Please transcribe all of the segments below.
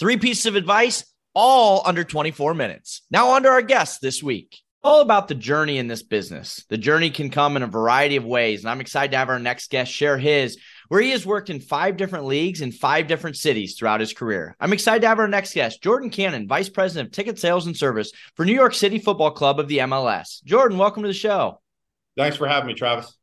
Three pieces of advice, all under 24 minutes. Now, on to our guests this week. All about the journey in this business. The journey can come in a variety of ways. And I'm excited to have our next guest share his, where he has worked in five different leagues in five different cities throughout his career. I'm excited to have our next guest, Jordan Cannon, Vice President of Ticket Sales and Service for New York City Football Club of the MLS. Jordan, welcome to the show. Thanks for having me, Travis.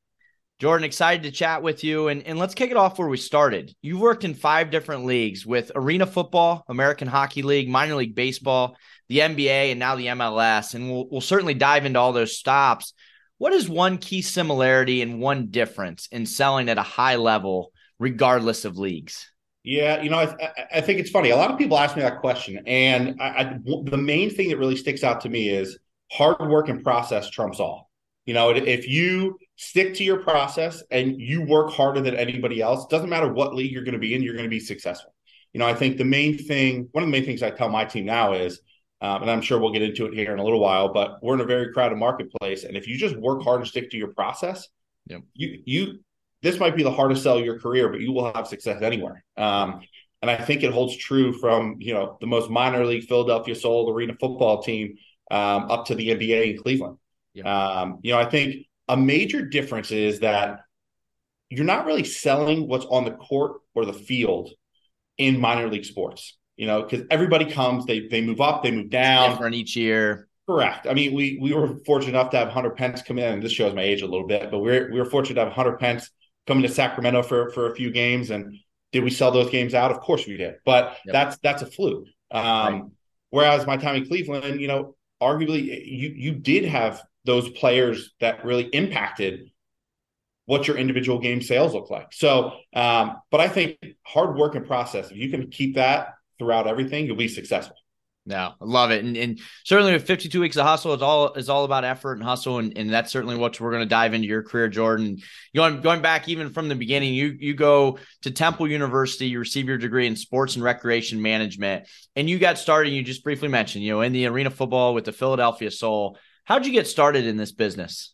Jordan, excited to chat with you. And, and let's kick it off where we started. You've worked in five different leagues with Arena Football, American Hockey League, Minor League Baseball, the NBA, and now the MLS. And we'll, we'll certainly dive into all those stops. What is one key similarity and one difference in selling at a high level, regardless of leagues? Yeah, you know, I, I think it's funny. A lot of people ask me that question. And I, I, the main thing that really sticks out to me is hard work and process trumps all. You know, if you stick to your process and you work harder than anybody else. Doesn't matter what league you're going to be in, you're going to be successful. You know, I think the main thing, one of the main things I tell my team now is, um, and I'm sure we'll get into it here in a little while, but we're in a very crowded marketplace, and if you just work hard and stick to your process, yep. you you this might be the hardest sell of your career, but you will have success anywhere. Um, and I think it holds true from you know the most minor league Philadelphia Soul Arena football team um, up to the NBA in Cleveland. Um, you know, I think a major difference is that you're not really selling what's on the court or the field in minor league sports. You know, because everybody comes, they they move up, they move down. Different each year. Correct. I mean, we we were fortunate enough to have Hunter Pence come in, and this shows my age a little bit, but we are we were fortunate to have Hunter Pence coming to Sacramento for for a few games. And did we sell those games out? Of course we did, but yep. that's that's a fluke. Um, right. Whereas my time in Cleveland, you know, arguably you you did have those players that really impacted what your individual game sales look like. So, um, but I think hard work and process, if you can keep that throughout everything, you'll be successful. No, I love it. And, and certainly with 52 weeks of hustle, it's all it's all about effort and hustle. And, and that's certainly what we're going to dive into your career, Jordan. Going going back even from the beginning, you you go to Temple University, you receive your degree in sports and recreation management, and you got started, you just briefly mentioned, you know, in the arena football with the Philadelphia Soul. How'd you get started in this business?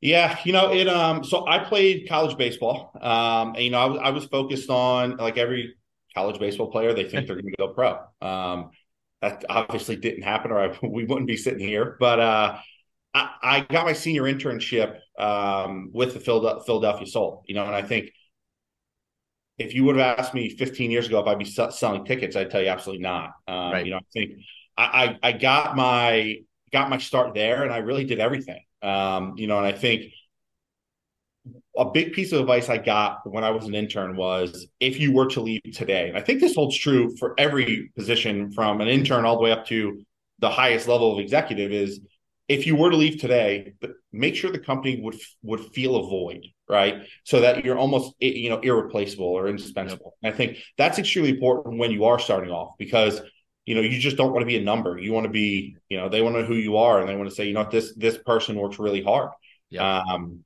Yeah, you know, it um so I played college baseball. Um and, you know, I was I was focused on like every college baseball player, they think they're gonna go pro. Um that obviously didn't happen or I, we wouldn't be sitting here. But uh I, I got my senior internship um with the Philadelphia Soul, you know, and I think if you would have asked me 15 years ago if I'd be selling tickets, I'd tell you absolutely not. Um, right. You know, I think I, I, I got my got my start there, and I really did everything. Um, you know, and I think a big piece of advice I got when I was an intern was if you were to leave today, and I think this holds true for every position from an intern all the way up to the highest level of executive is if you were to leave today, make sure the company would would feel a void, right? So that you're almost you know irreplaceable or indispensable. And I think that's extremely important when you are starting off because you know, you just don't want to be a number. You want to be, you know, they want to know who you are and they want to say, you know, this this person works really hard. Yeah. Um,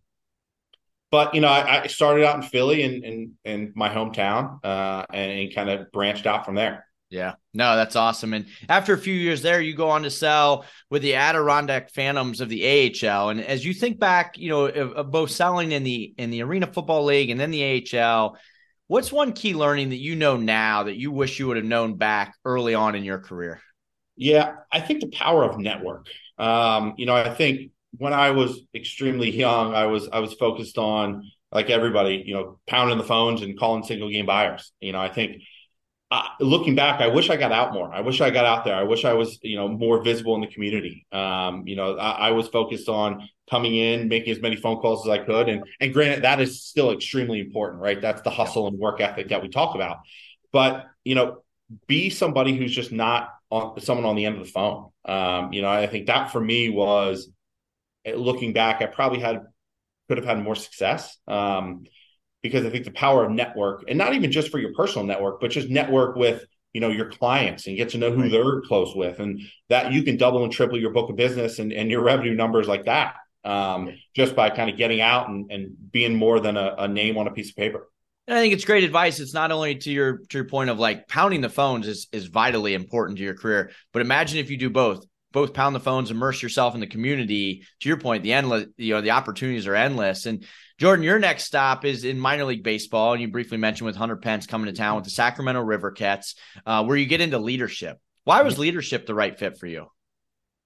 but you know, I, I started out in Philly and in, in, in, my hometown, uh, and, and kind of branched out from there. Yeah, no, that's awesome. And after a few years there, you go on to sell with the Adirondack Phantoms of the AHL. And as you think back, you know, of, of both selling in the in the Arena Football League and then the AHL, What's one key learning that you know now that you wish you would have known back early on in your career? Yeah, I think the power of network. Um, you know, I think when I was extremely young, I was I was focused on like everybody, you know, pounding the phones and calling single game buyers. You know, I think looking back, I wish I got out more. I wish I got out there. I wish I was, you know, more visible in the community. Um, you know, I, I, was focused on coming in, making as many phone calls as I could, and and granted, that is still extremely important, right? That's the hustle and work ethic that we talk about. But you know, be somebody who's just not on, someone on the end of the phone. Um, you know, I think that for me was eh, looking back, I probably had could have had more success. Um, because I think the power of network, and not even just for your personal network, but just network with you know your clients and get to know who right. they're close with, and that you can double and triple your book of business and, and your revenue numbers like that um, just by kind of getting out and, and being more than a, a name on a piece of paper. And I think it's great advice. It's not only to your to your point of like pounding the phones is is vitally important to your career, but imagine if you do both both pound the phones, immerse yourself in the community. To your point, the endless, you know, the opportunities are endless. And Jordan, your next stop is in minor league baseball, and you briefly mentioned with Hunter Pence coming to town with the Sacramento River Cats, uh, where you get into leadership. Why was leadership the right fit for you?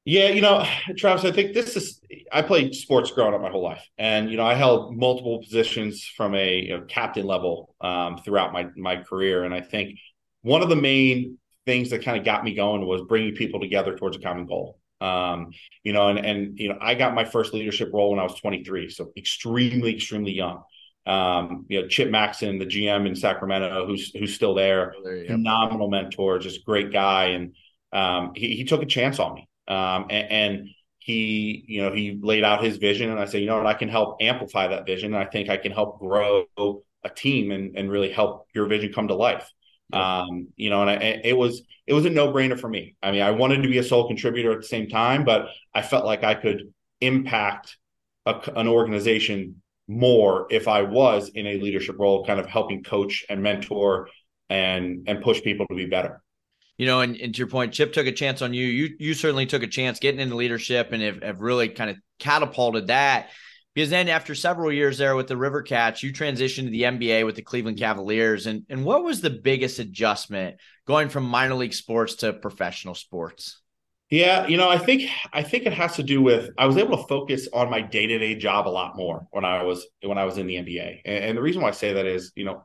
Yeah, you know, Travis, I think this is. I played sports growing up my whole life, and you know, I held multiple positions from a you know, captain level um, throughout my my career, and I think one of the main things that kind of got me going was bringing people together towards a common goal. Um, you know, and and you know, I got my first leadership role when I was 23, so extremely, extremely young. Um, you know, Chip Maxson, the GM in Sacramento, who's who's still there, there phenomenal mentor, just great guy, and um, he, he took a chance on me. Um, and, and he, you know, he laid out his vision, and I said, you know what, I can help amplify that vision. And I think I can help grow a team and and really help your vision come to life. Um, you know, and I, it was it was a no brainer for me. I mean, I wanted to be a sole contributor at the same time, but I felt like I could impact a, an organization more if I was in a leadership role, kind of helping coach and mentor and and push people to be better. You know, and, and to your point, Chip took a chance on you. You you certainly took a chance getting into leadership and have, have really kind of catapulted that. Because then after several years there with the River Cats, you transitioned to the NBA with the Cleveland Cavaliers. And, and what was the biggest adjustment going from minor league sports to professional sports? Yeah, you know, I think I think it has to do with I was able to focus on my day to day job a lot more when I was when I was in the NBA, and, and, the reason why I say that is, you know,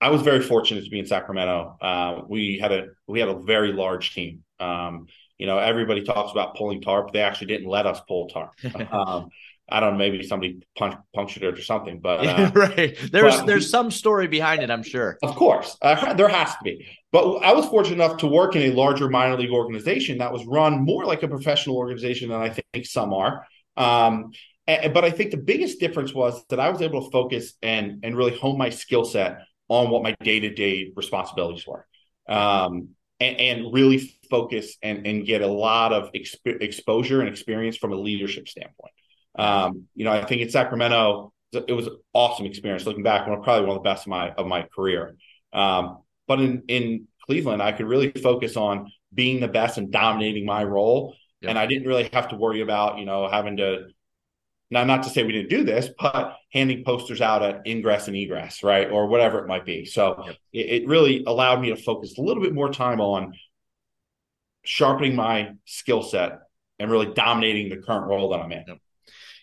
I was very fortunate to be in Sacramento. Uh, we had a we had a very large team. Um, you know, everybody talks about pulling tarp. They actually didn't let us pull tarp. Um, I don't know, maybe somebody punch, punctured it or something, but uh, right there's but, there's some story behind it, I'm sure. Of course, uh, there has to be. But I was fortunate enough to work in a larger minor league organization that was run more like a professional organization than I think some are. Um, and, but I think the biggest difference was that I was able to focus and and really hone my skill set on what my day to day responsibilities were. Um, and, and, really focus and, and get a lot of exp- exposure and experience from a leadership standpoint. Um, you know, I think in Sacramento, it was an awesome experience. Looking back, one probably one of the best of my of my career. Um, but in in Cleveland, I could really focus on being the best and dominating my role, yep. and I didn't really have to worry about you know having to. Now, not to say we didn't do this, but handing posters out at ingress and egress, right, or whatever it might be. So yep. it, it really allowed me to focus a little bit more time on sharpening my skill set and really dominating the current role that I'm in. Yep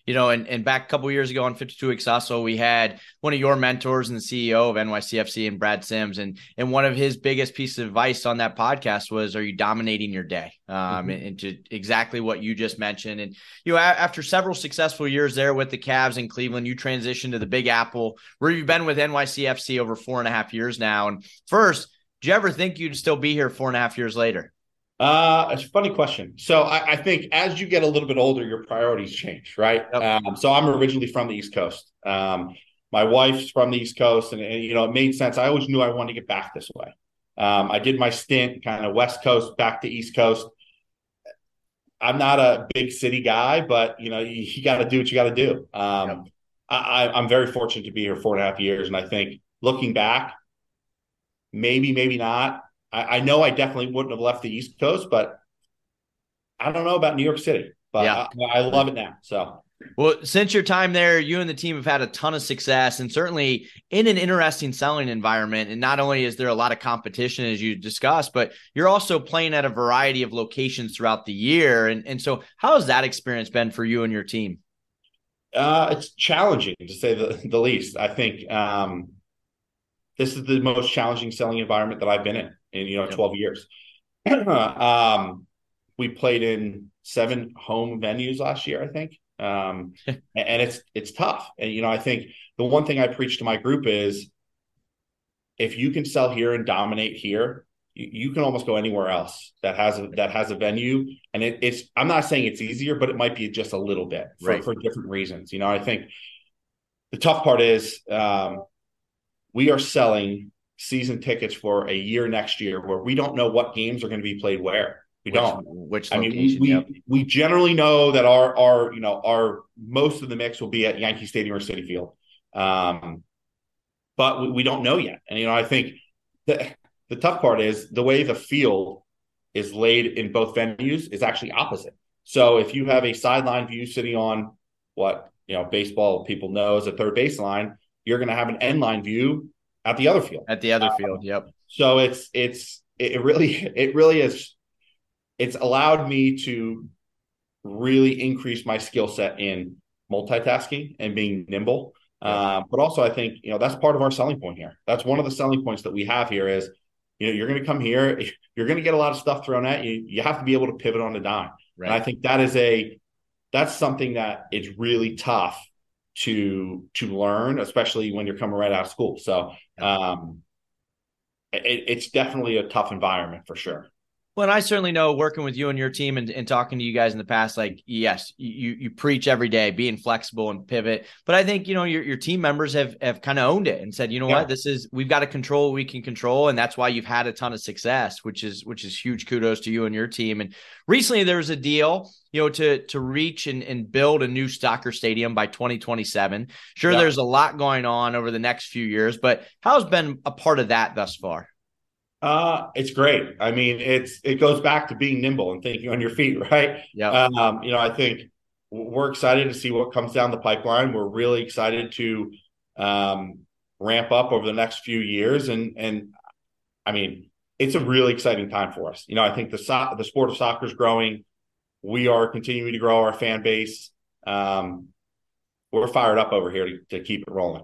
you know, and, and back a couple years ago on 52 Weeks we had one of your mentors and the CEO of NYCFC and Brad Sims. And, and one of his biggest pieces of advice on that podcast was, are you dominating your day? Um, mm-hmm. into exactly what you just mentioned. And, you know, after several successful years there with the Cavs in Cleveland, you transitioned to the Big Apple, where you've been with NYCFC over four and a half years now. And first, do you ever think you'd still be here four and a half years later? Uh, it's a funny question. So I, I, think as you get a little bit older, your priorities change, right? Yep. Um, so I'm originally from the East Coast. Um, my wife's from the East Coast, and, and, you know it made sense. I always knew I wanted to get back this way. Um, I did my stint kind of West Coast back to East Coast. I'm not a big city guy, but you know you, you got to do what you got to do. Um, yep. I, I'm very fortunate to be here four and a half years, and I think looking back, maybe, maybe not I, I, know I definitely wouldn't have left the East Coast, but I don't know about New York City. But yeah. I, I love it now. So well, since your time there, you and the team have had a ton of success and certainly in an interesting selling environment. And not only is there a lot of competition, as you discussed, but you're also playing at a variety of locations throughout the year. And, and so, how has that experience been for you and your team? Uh, it's challenging to say the, the least. I think um, this is the most challenging selling environment that I've been in in you know yep. 12 years. um, we played in seven home venues last year, I think. Um, and it's it's tough. And you know, I think the one thing I preach to my group is if you can sell here and dominate here, you, you can almost go anywhere else that has a that has a venue. And it, it's I'm not saying it's easier, but it might be just a little bit for, right. for different reasons. You know, I think the tough part is um, we are selling season tickets for a year next year where we don't know what games are going to be played where. We which, don't. Which I mean, we, we, yep. we generally know that our our you know our most of the mix will be at Yankee Stadium or Citi Field, um, but we, we don't know yet. And you know, I think the the tough part is the way the field is laid in both venues is actually opposite. So if you have a sideline view sitting on what you know baseball people know as a third baseline, you're going to have an end line view at the other field. At the other field, yep. So it's it's it really it really is it's allowed me to really increase my skill set in multitasking and being nimble. Uh, but also, I think you know that's part of our selling point here. That's one of the selling points that we have here is you know you're going to come here, you're going to get a lot of stuff thrown at you. You have to be able to pivot on the dime. Right. And I think that is a that's something that is really tough to to learn, especially when you're coming right out of school. So um, it, it's definitely a tough environment for sure. Well, and I certainly know working with you and your team and, and, talking to you guys in the past, like, yes, you you preach every day, being flexible and pivot. But I think, you know, your, your team members have have kind of owned it and said, you know yeah. what, this is we've got to control what we can control. And that's why you've had a ton of success, which is which is huge kudos to you and your team. And recently there was a deal, you know, to to reach and, and build a new soccer stadium by 2027. Sure, yeah. there's a lot going on over the next few years, but how's been a part of that thus far? Uh, it's great. I mean, it's it goes back to being nimble and thinking on your feet, right? Yeah. Um, you know, I think we're excited to see what comes down the pipeline. We're really excited to um, ramp up over the next few years, and and I mean, it's a really exciting time for us. You know, I think the so- the sport of soccer is growing. We are continuing to grow our fan base. Um, we're fired up over here to, to keep it rolling.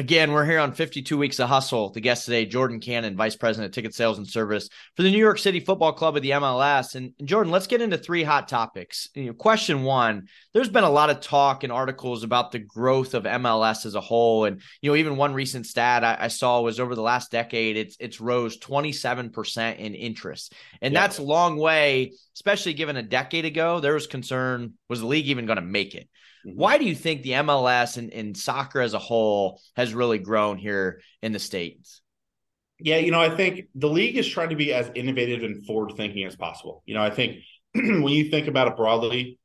Again, we're here on 52 Weeks of Hustle. The guest today, Jordan Cannon, Vice President of Ticket Sales and Service for the New York City Football Club of the MLS. And, Jordan, let's get into three hot topics. You know, question one there's been a lot of talk and articles about the growth of MLS as a whole. And, you know, even one recent stat I, I saw was over the last decade, it's, it's rose 27% in interest. And yeah. that's a long way, especially given a decade ago, there was concern was the league even going to make it? Mm-hmm. Why do you think the MLS and, and soccer as a whole has really grown here in the States? Yeah, you know, I think the league is trying to be as innovative and forward thinking as possible. You know, I think when you think about it broadly,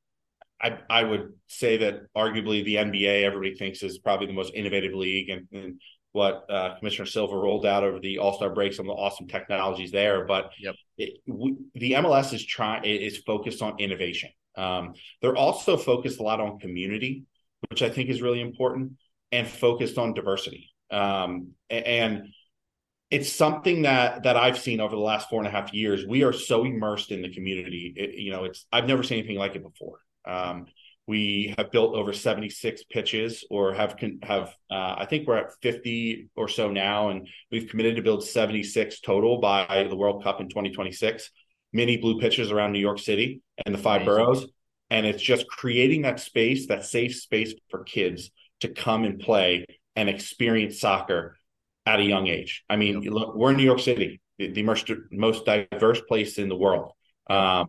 I, I would say that arguably the NBA, everybody thinks is probably the most innovative league, and, and what uh, Commissioner Silver rolled out over the All Star break, some of the awesome technologies there. But yep. it, we, the MLS is trying is focused on innovation. Um, they're also focused a lot on community, which I think is really important, and focused on diversity. Um, and it's something that that I've seen over the last four and a half years. We are so immersed in the community. It, you know, it's I've never seen anything like it before. Um, We have built over 76 pitches, or have have uh, I think we're at 50 or so now, and we've committed to build 76 total by the World Cup in 2026. Mini blue pitches around New York City and the five Amazing. boroughs, and it's just creating that space, that safe space for kids to come and play and experience soccer at a young age. I mean, yep. look, we're in New York City, the, the most, most diverse place in the world. Um,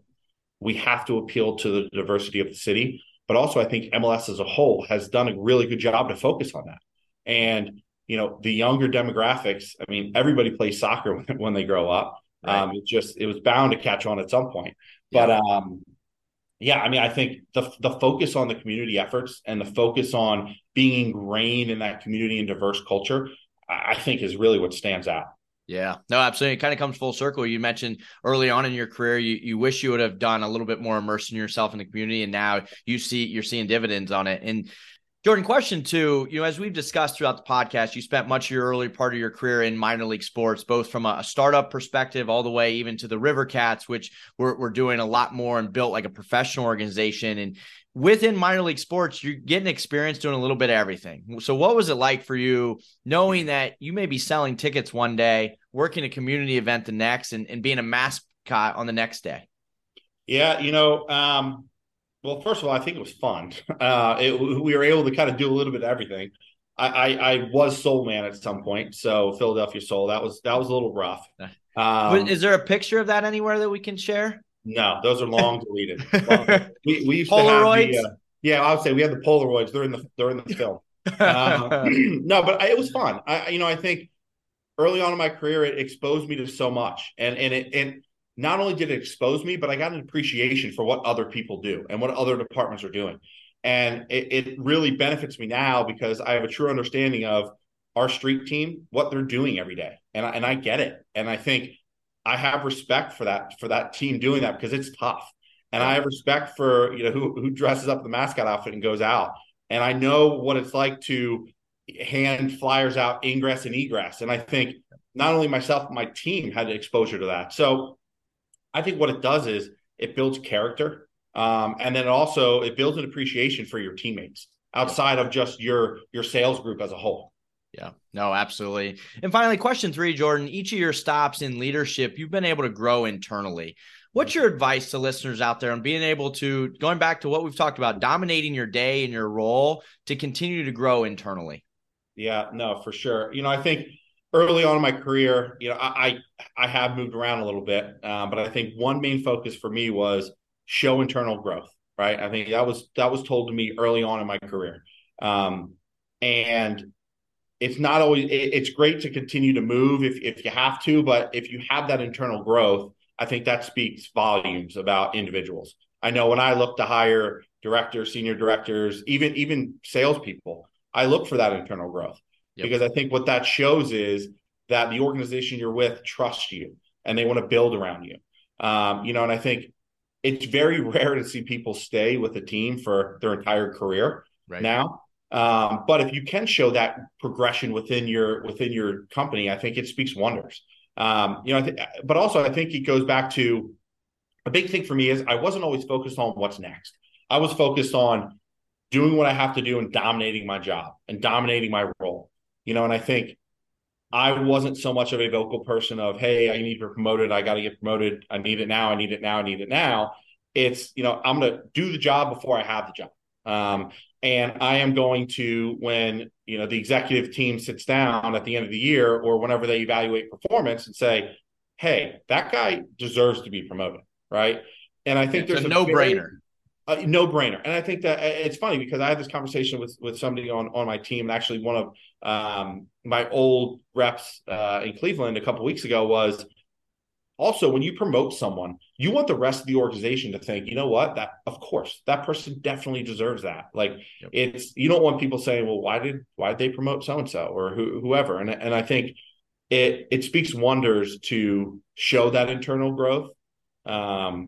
we have to appeal to the diversity of the city, but also I think MLS as a whole has done a really good job to focus on that. And you know, the younger demographics. I mean, everybody plays soccer when, when they grow up. Right. Um, it just it was bound to catch on at some point. But yeah. um, yeah, I mean, I think the the focus on the community efforts and the focus on being ingrained in that community and diverse culture, I think, is really what stands out. Yeah, no, absolutely. It kind of comes full circle. You mentioned early on in your career, you, you wish you would have done a little bit more immersing yourself in the community, and now you see you're seeing dividends on it. And Jordan, question two, you know, as we've discussed throughout the podcast, you spent much of your early part of your career in minor league sports, both from a, startup perspective all the way even to the River Cats, which we're, doing a lot more and built like a professional organization. And within minor league sports, you're getting experience doing a little bit of everything. So, what was it like for you knowing that you may be selling tickets one day, working a community event the next, and, and being a mascot on the next day? Yeah, you know, um, well, first of all, I think it was fun. Uh, it, we were able to kind of do a little bit of everything. I, I, I, was Soul Man at some point, so Philadelphia Soul. That was that was a little rough. Um, is there a picture of that anywhere that we can share? No, those are long deleted. we, we used Polaroids. The, uh, yeah, I would say we had the Polaroids. They're in the they're in the film. Uh, no, but I, it was fun. I you know I think early on in my career it exposed me to so much, and and it and not only did it expose me, but I got an appreciation for what other people do and what other departments are doing. And it, it really benefits me now because I have a true understanding of our street team, what they're doing every day. And I, and I get it. And I think I have respect for that, for that team doing that because it's tough. And I have respect for, you know, who, who dresses up the mascot outfit and goes out. And I know what it's like to hand flyers out ingress and egress. And I think not only myself, my team had exposure to that. So I think what it does is it builds character, um, and then also it builds an appreciation for your teammates outside of just your your sales group as a whole. Yeah, no, absolutely. And finally, question three, Jordan. Each of your stops in leadership, you've been able to grow internally. What's your advice to listeners out there on being able to, going back to what we've talked about, dominating your day and your role to continue to grow internally? Yeah, no, for sure. You know, I think early on in my career, you know, I I have moved around a little bit, uh, but I think one main focus for me was show internal growth. Right, I think that was that was told to me early on in my career, um, and it's not always. It, it's great to continue to move if if you have to, but if you have that internal growth, I think that speaks volumes about individuals. I know when I look to hire directors, senior directors, even even salespeople, I look for that internal growth yep. because I think what that shows is that the organization you're with trusts you and they want to build around you. Um, you know, and I think it's very rare to see people stay with a team for their entire career right. now. Um, but if you can show that progression within your within your company, I think it speaks wonders. Um, you know, th- but also I think it goes back to a big thing for me is I wasn't always focused on what's next. I was focused on doing what I have to do and dominating my job and dominating my role you know, and I think I wasn't so much of a vocal person of, hey, I need to be promoted. I got to get promoted. I need it now. I need it now. I need it now. It's, you know, I'm going to do the job before I have the job. Um, and I am going to, when, you know, the executive team sits down at the end of the year or whenever they evaluate performance and say, hey, that guy deserves to be promoted. Right. And I think it's there's a, a no brainer uh, no brainer. And I think that uh, it's funny because I had this conversation with with somebody on on my team, and actually one of um, my old reps uh, in Cleveland a couple weeks ago was also when you promote someone, you want the rest of the organization to think, you know what, that of course that person definitely deserves that. Like yep. it's you don't want people saying, well, why did why did they promote so and so or who, whoever? And and I think it it speaks wonders to show that internal growth. Um,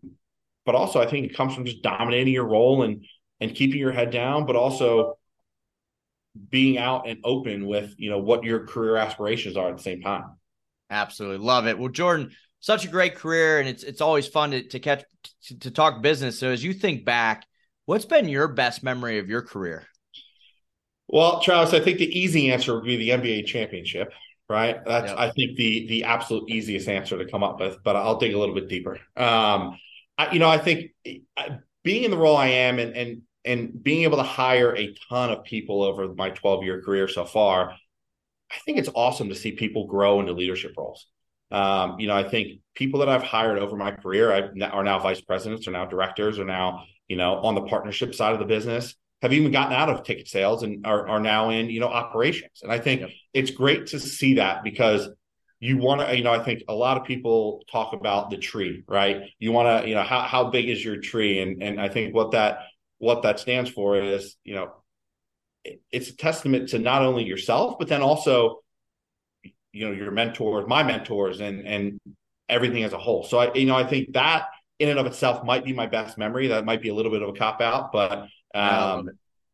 but also I think it comes from just dominating your role and and keeping your head down, but also being out and open with you know what your career aspirations are at the same time. Absolutely love it. Well, Jordan, such a great career, and it's it's always fun to, to catch to, to talk business. So as you think back, What's been your best memory of your career? Well, Travis, I think the easy answer would be the NBA championship, right? That's yep. I think the the absolute easiest answer to come up with, but I'll dig a little bit deeper. Um, I, you know, I think being in the role I am and and and being able to hire a ton of people over my 12 year career so far, I think it's awesome to see people grow into leadership roles. Um, you know, I think people that I've hired over my career I, are now vice presidents, are now directors, are now you know on the partnership side of the business have even gotten out of ticket sales and are, are now in you know operations and i think yep. it's great to see that because you want to you know i think a lot of people talk about the tree right? You want to you know how, how big is your tree? And and i think what that what that stands for is you know it's a testament to not only yourself but then also you know your mentors my mentors and and everything as a whole. So i you know i think that in and of itself might be my best memory. That might be a little bit of a cop out but um,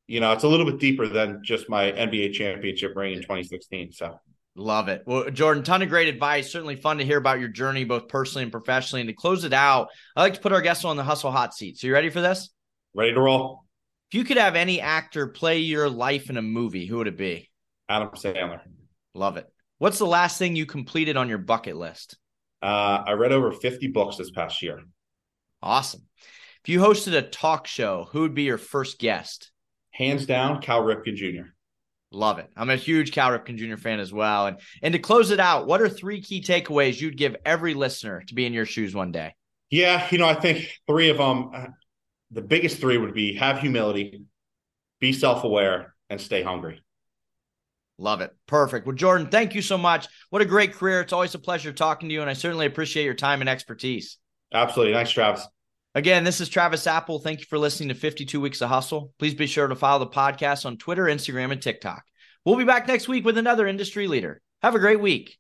you know, it's a little bit deeper than just my NBA championship ring in 2016. So love it. Well, Jordan, ton of great advice. Certainly fun to hear about your journey, both personally and professionally. And to close it out, I like to put our guests on the hustle hot seat. So you ready for this? Ready to roll. If you could have any actor play your life in a movie, who would it be? Adam Sandler. Love it. What's the last thing you completed on your bucket list? Uh, I read over 50 books this past year. Awesome. If you hosted a talk show, who would be your first guest? Hands down, Cal Ripken Jr. Love it. I'm a huge Cal Ripken Jr. fan as well. And and to close it out, what are three key takeaways you'd give every listener to be in your shoes one day? Yeah, you know, I think three of them. Uh, the biggest three would be have humility, be self-aware, and stay hungry. Love it. Perfect. Well, Jordan, thank you so much. What a great career. It's always a pleasure talking to you, and I certainly appreciate your time and expertise. Absolutely. Thanks, Travis. Again, this is Travis Apple. Thank you for listening to 52 Weeks of Hustle. Please be sure to follow the podcast on Twitter, Instagram, and TikTok. We'll be back next week with another industry leader. Have a great week.